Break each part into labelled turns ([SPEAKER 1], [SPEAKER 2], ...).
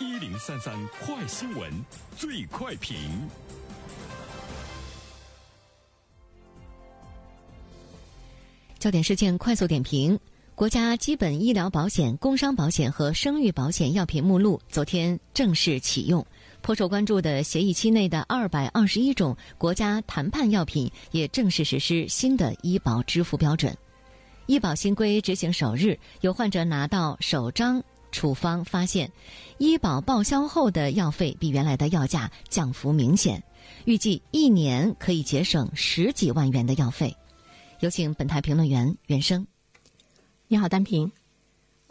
[SPEAKER 1] 一零三三快新闻，最快评。
[SPEAKER 2] 焦点事件快速点评：国家基本医疗保险、工伤保险和生育保险药品目录昨天正式启用。颇受关注的协议期内的二百二十一种国家谈判药品也正式实施新的医保支付标准。医保新规执行首日，有患者拿到首张处方，发现医保报销后的药费比原来的药价降幅明显，预计一年可以节省十几万元的药费。有请本台评论员袁生。
[SPEAKER 3] 你好，丹平。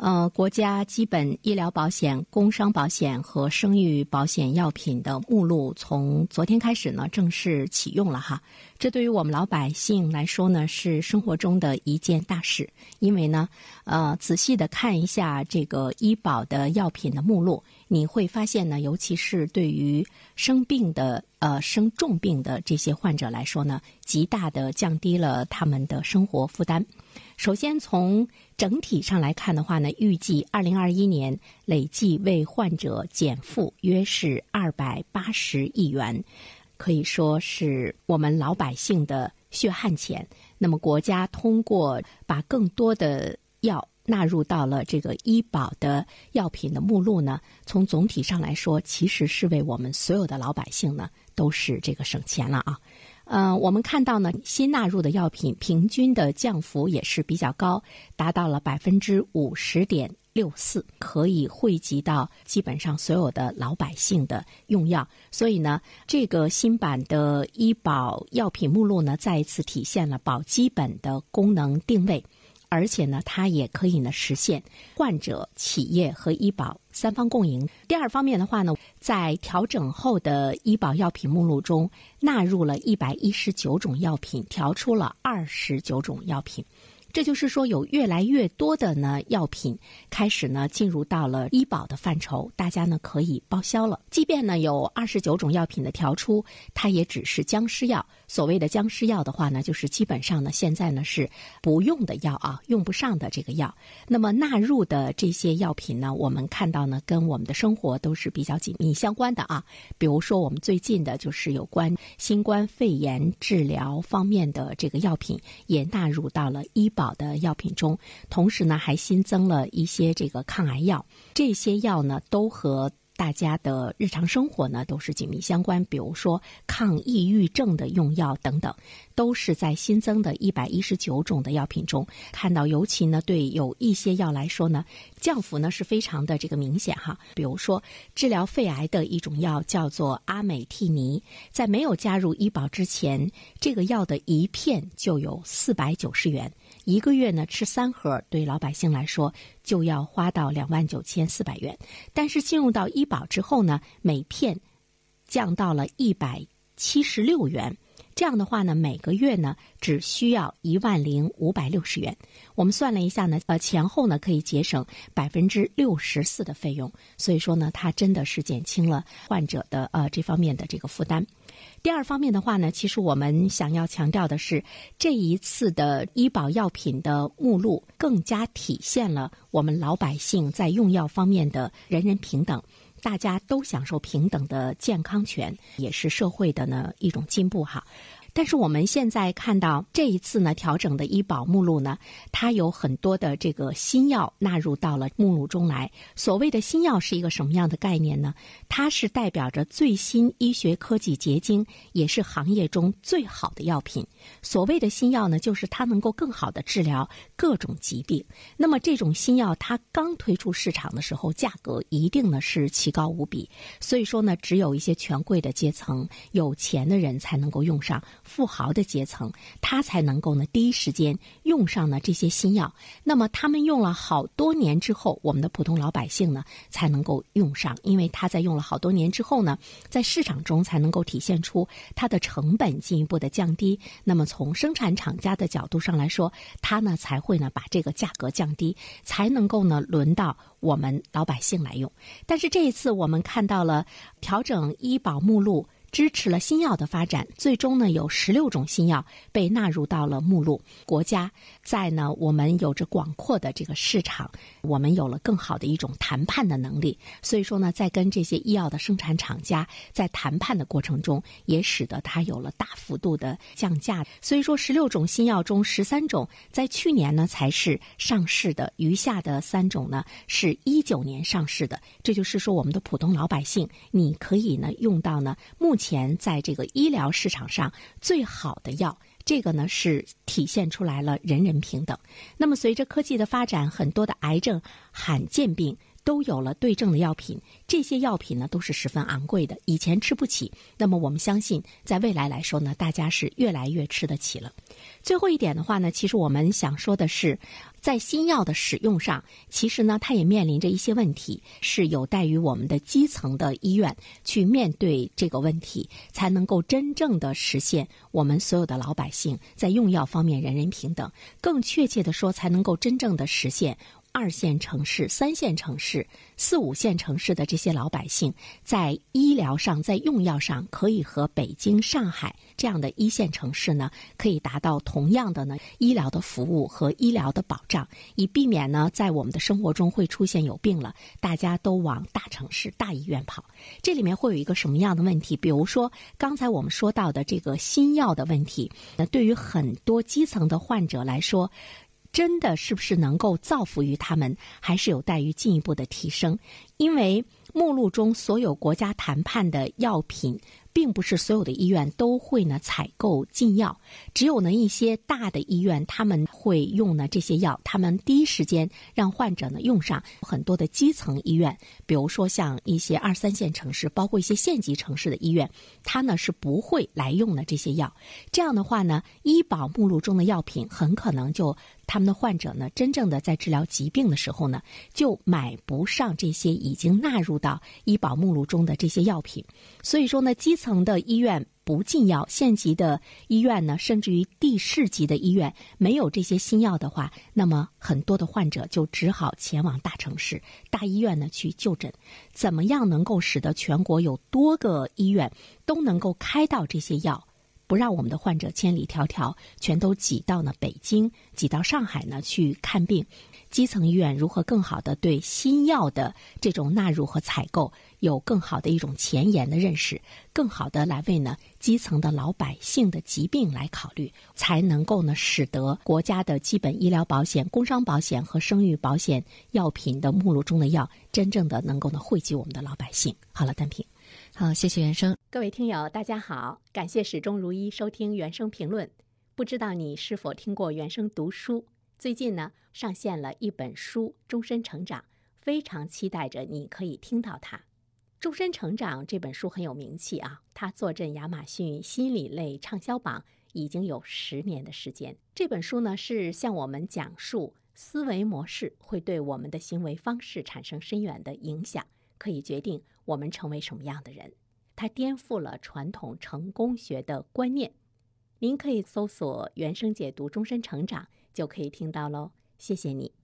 [SPEAKER 3] 呃，国家基本医疗保险、工伤保险和生育保险药品的目录从昨天开始呢正式启用了哈。这对于我们老百姓来说呢是生活中的一件大事，因为呢，呃，仔细的看一下这个医保的药品的目录，你会发现呢，尤其是对于生病的呃生重病的这些患者来说呢，极大的降低了他们的生活负担。首先，从整体上来看的话呢，预计二零二一年累计为患者减负约是二百八十亿元，可以说是我们老百姓的血汗钱。那么，国家通过把更多的药纳入到了这个医保的药品的目录呢，从总体上来说，其实是为我们所有的老百姓呢都是这个省钱了啊。呃，我们看到呢，新纳入的药品平均的降幅也是比较高，达到了百分之五十点六四，可以惠及到基本上所有的老百姓的用药。所以呢，这个新版的医保药品目录呢，再一次体现了保基本的功能定位。而且呢，它也可以呢实现患者、企业和医保三方共赢。第二方面的话呢，在调整后的医保药品目录中，纳入了一百一十九种药品，调出了二十九种药品。这就是说，有越来越多的呢药品开始呢进入到了医保的范畴，大家呢可以报销了。即便呢有二十九种药品的调出，它也只是僵尸药。所谓的僵尸药的话呢，就是基本上呢现在呢是不用的药啊，用不上的这个药。那么纳入的这些药品呢，我们看到呢跟我们的生活都是比较紧密相关的啊。比如说我们最近的就是有关新冠肺炎治疗方面的这个药品，也纳入到了医保。好的药品中，同时呢还新增了一些这个抗癌药，这些药呢都和。大家的日常生活呢都是紧密相关，比如说抗抑郁症的用药等等，都是在新增的一百一十九种的药品中看到。尤其呢，对有一些药来说呢，降幅呢是非常的这个明显哈。比如说治疗肺癌的一种药叫做阿美替尼，在没有加入医保之前，这个药的一片就有四百九十元，一个月呢吃三盒，对老百姓来说就要花到两万九千四百元。但是进入到医保之后呢，每片降到了一百七十六元。这样的话呢，每个月呢只需要一万零五百六十元。我们算了一下呢，呃，前后呢可以节省百分之六十四的费用。所以说呢，它真的是减轻了患者的呃这方面的这个负担。第二方面的话呢，其实我们想要强调的是，这一次的医保药品的目录更加体现了我们老百姓在用药方面的人人平等。大家都享受平等的健康权，也是社会的呢一种进步哈。但是我们现在看到这一次呢调整的医保目录呢，它有很多的这个新药纳入到了目录中来。所谓的新药是一个什么样的概念呢？它是代表着最新医学科技结晶，也是行业中最好的药品。所谓的新药呢，就是它能够更好的治疗各种疾病。那么这种新药它刚推出市场的时候，价格一定呢是奇高无比。所以说呢，只有一些权贵的阶层、有钱的人才能够用上。富豪的阶层，他才能够呢第一时间用上呢这些新药。那么他们用了好多年之后，我们的普通老百姓呢才能够用上，因为他在用了好多年之后呢，在市场中才能够体现出它的成本进一步的降低。那么从生产厂家的角度上来说，他呢才会会呢把这个价格降低，才能够呢轮到我们老百姓来用。但是这一次我们看到了调整医保目录。支持了新药的发展，最终呢有十六种新药被纳入到了目录。国家在呢，我们有着广阔的这个市场，我们有了更好的一种谈判的能力。所以说呢，在跟这些医药的生产厂家在谈判的过程中，也使得它有了大幅度的降价。所以说，十六种新药中十三种在去年呢才是上市的，余下的三种呢是一九年上市的。这就是说，我们的普通老百姓，你可以呢用到呢目前在这个医疗市场上最好的药，这个呢是体现出来了人人平等。那么随着科技的发展，很多的癌症、罕见病。都有了对症的药品，这些药品呢都是十分昂贵的，以前吃不起。那么我们相信，在未来来说呢，大家是越来越吃得起了。最后一点的话呢，其实我们想说的是，在新药的使用上，其实呢，它也面临着一些问题，是有待于我们的基层的医院去面对这个问题，才能够真正的实现我们所有的老百姓在用药方面人人平等。更确切的说，才能够真正的实现。二线城市、三线城市、四五线城市的这些老百姓，在医疗上、在用药上，可以和北京、上海这样的一线城市呢，可以达到同样的呢医疗的服务和医疗的保障，以避免呢在我们的生活中会出现有病了，大家都往大城市、大医院跑。这里面会有一个什么样的问题？比如说刚才我们说到的这个新药的问题，那对于很多基层的患者来说。真的是不是能够造福于他们，还是有待于进一步的提升？因为目录中所有国家谈判的药品。并不是所有的医院都会呢采购禁药，只有呢一些大的医院他们会用呢这些药，他们第一时间让患者呢用上。很多的基层医院，比如说像一些二三线城市，包括一些县级城市的医院，它呢是不会来用的这些药。这样的话呢，医保目录中的药品很可能就。他们的患者呢，真正的在治疗疾病的时候呢，就买不上这些已经纳入到医保目录中的这些药品。所以说呢，基层的医院不进药，县级的医院呢，甚至于地市级的医院没有这些新药的话，那么很多的患者就只好前往大城市、大医院呢去就诊。怎么样能够使得全国有多个医院都能够开到这些药？不让我们的患者千里迢迢全都挤到呢北京、挤到上海呢去看病，基层医院如何更好的对新药的这种纳入和采购有更好的一种前沿的认识，更好的来为呢基层的老百姓的疾病来考虑，才能够呢使得国家的基本医疗保险、工伤保险和生育保险药品的目录中的药真正的能够呢惠及我们的老百姓。好了，单平。
[SPEAKER 2] 好，谢谢原生。
[SPEAKER 3] 各位听友，大家好，感谢始终如一收听原生评论。不知道你是否听过原生读书？最近呢，上线了一本书《终身成长》，非常期待着你可以听到它。《终身成长》这本书很有名气啊，它坐镇亚马逊心理类畅销榜已经有十年的时间。这本书呢，是向我们讲述思维模式会对我们的行为方式产生深远的影响。可以决定我们成为什么样的人，它颠覆了传统成功学的观念。您可以搜索“原生解读终身成长”，就可以听到喽。谢谢你。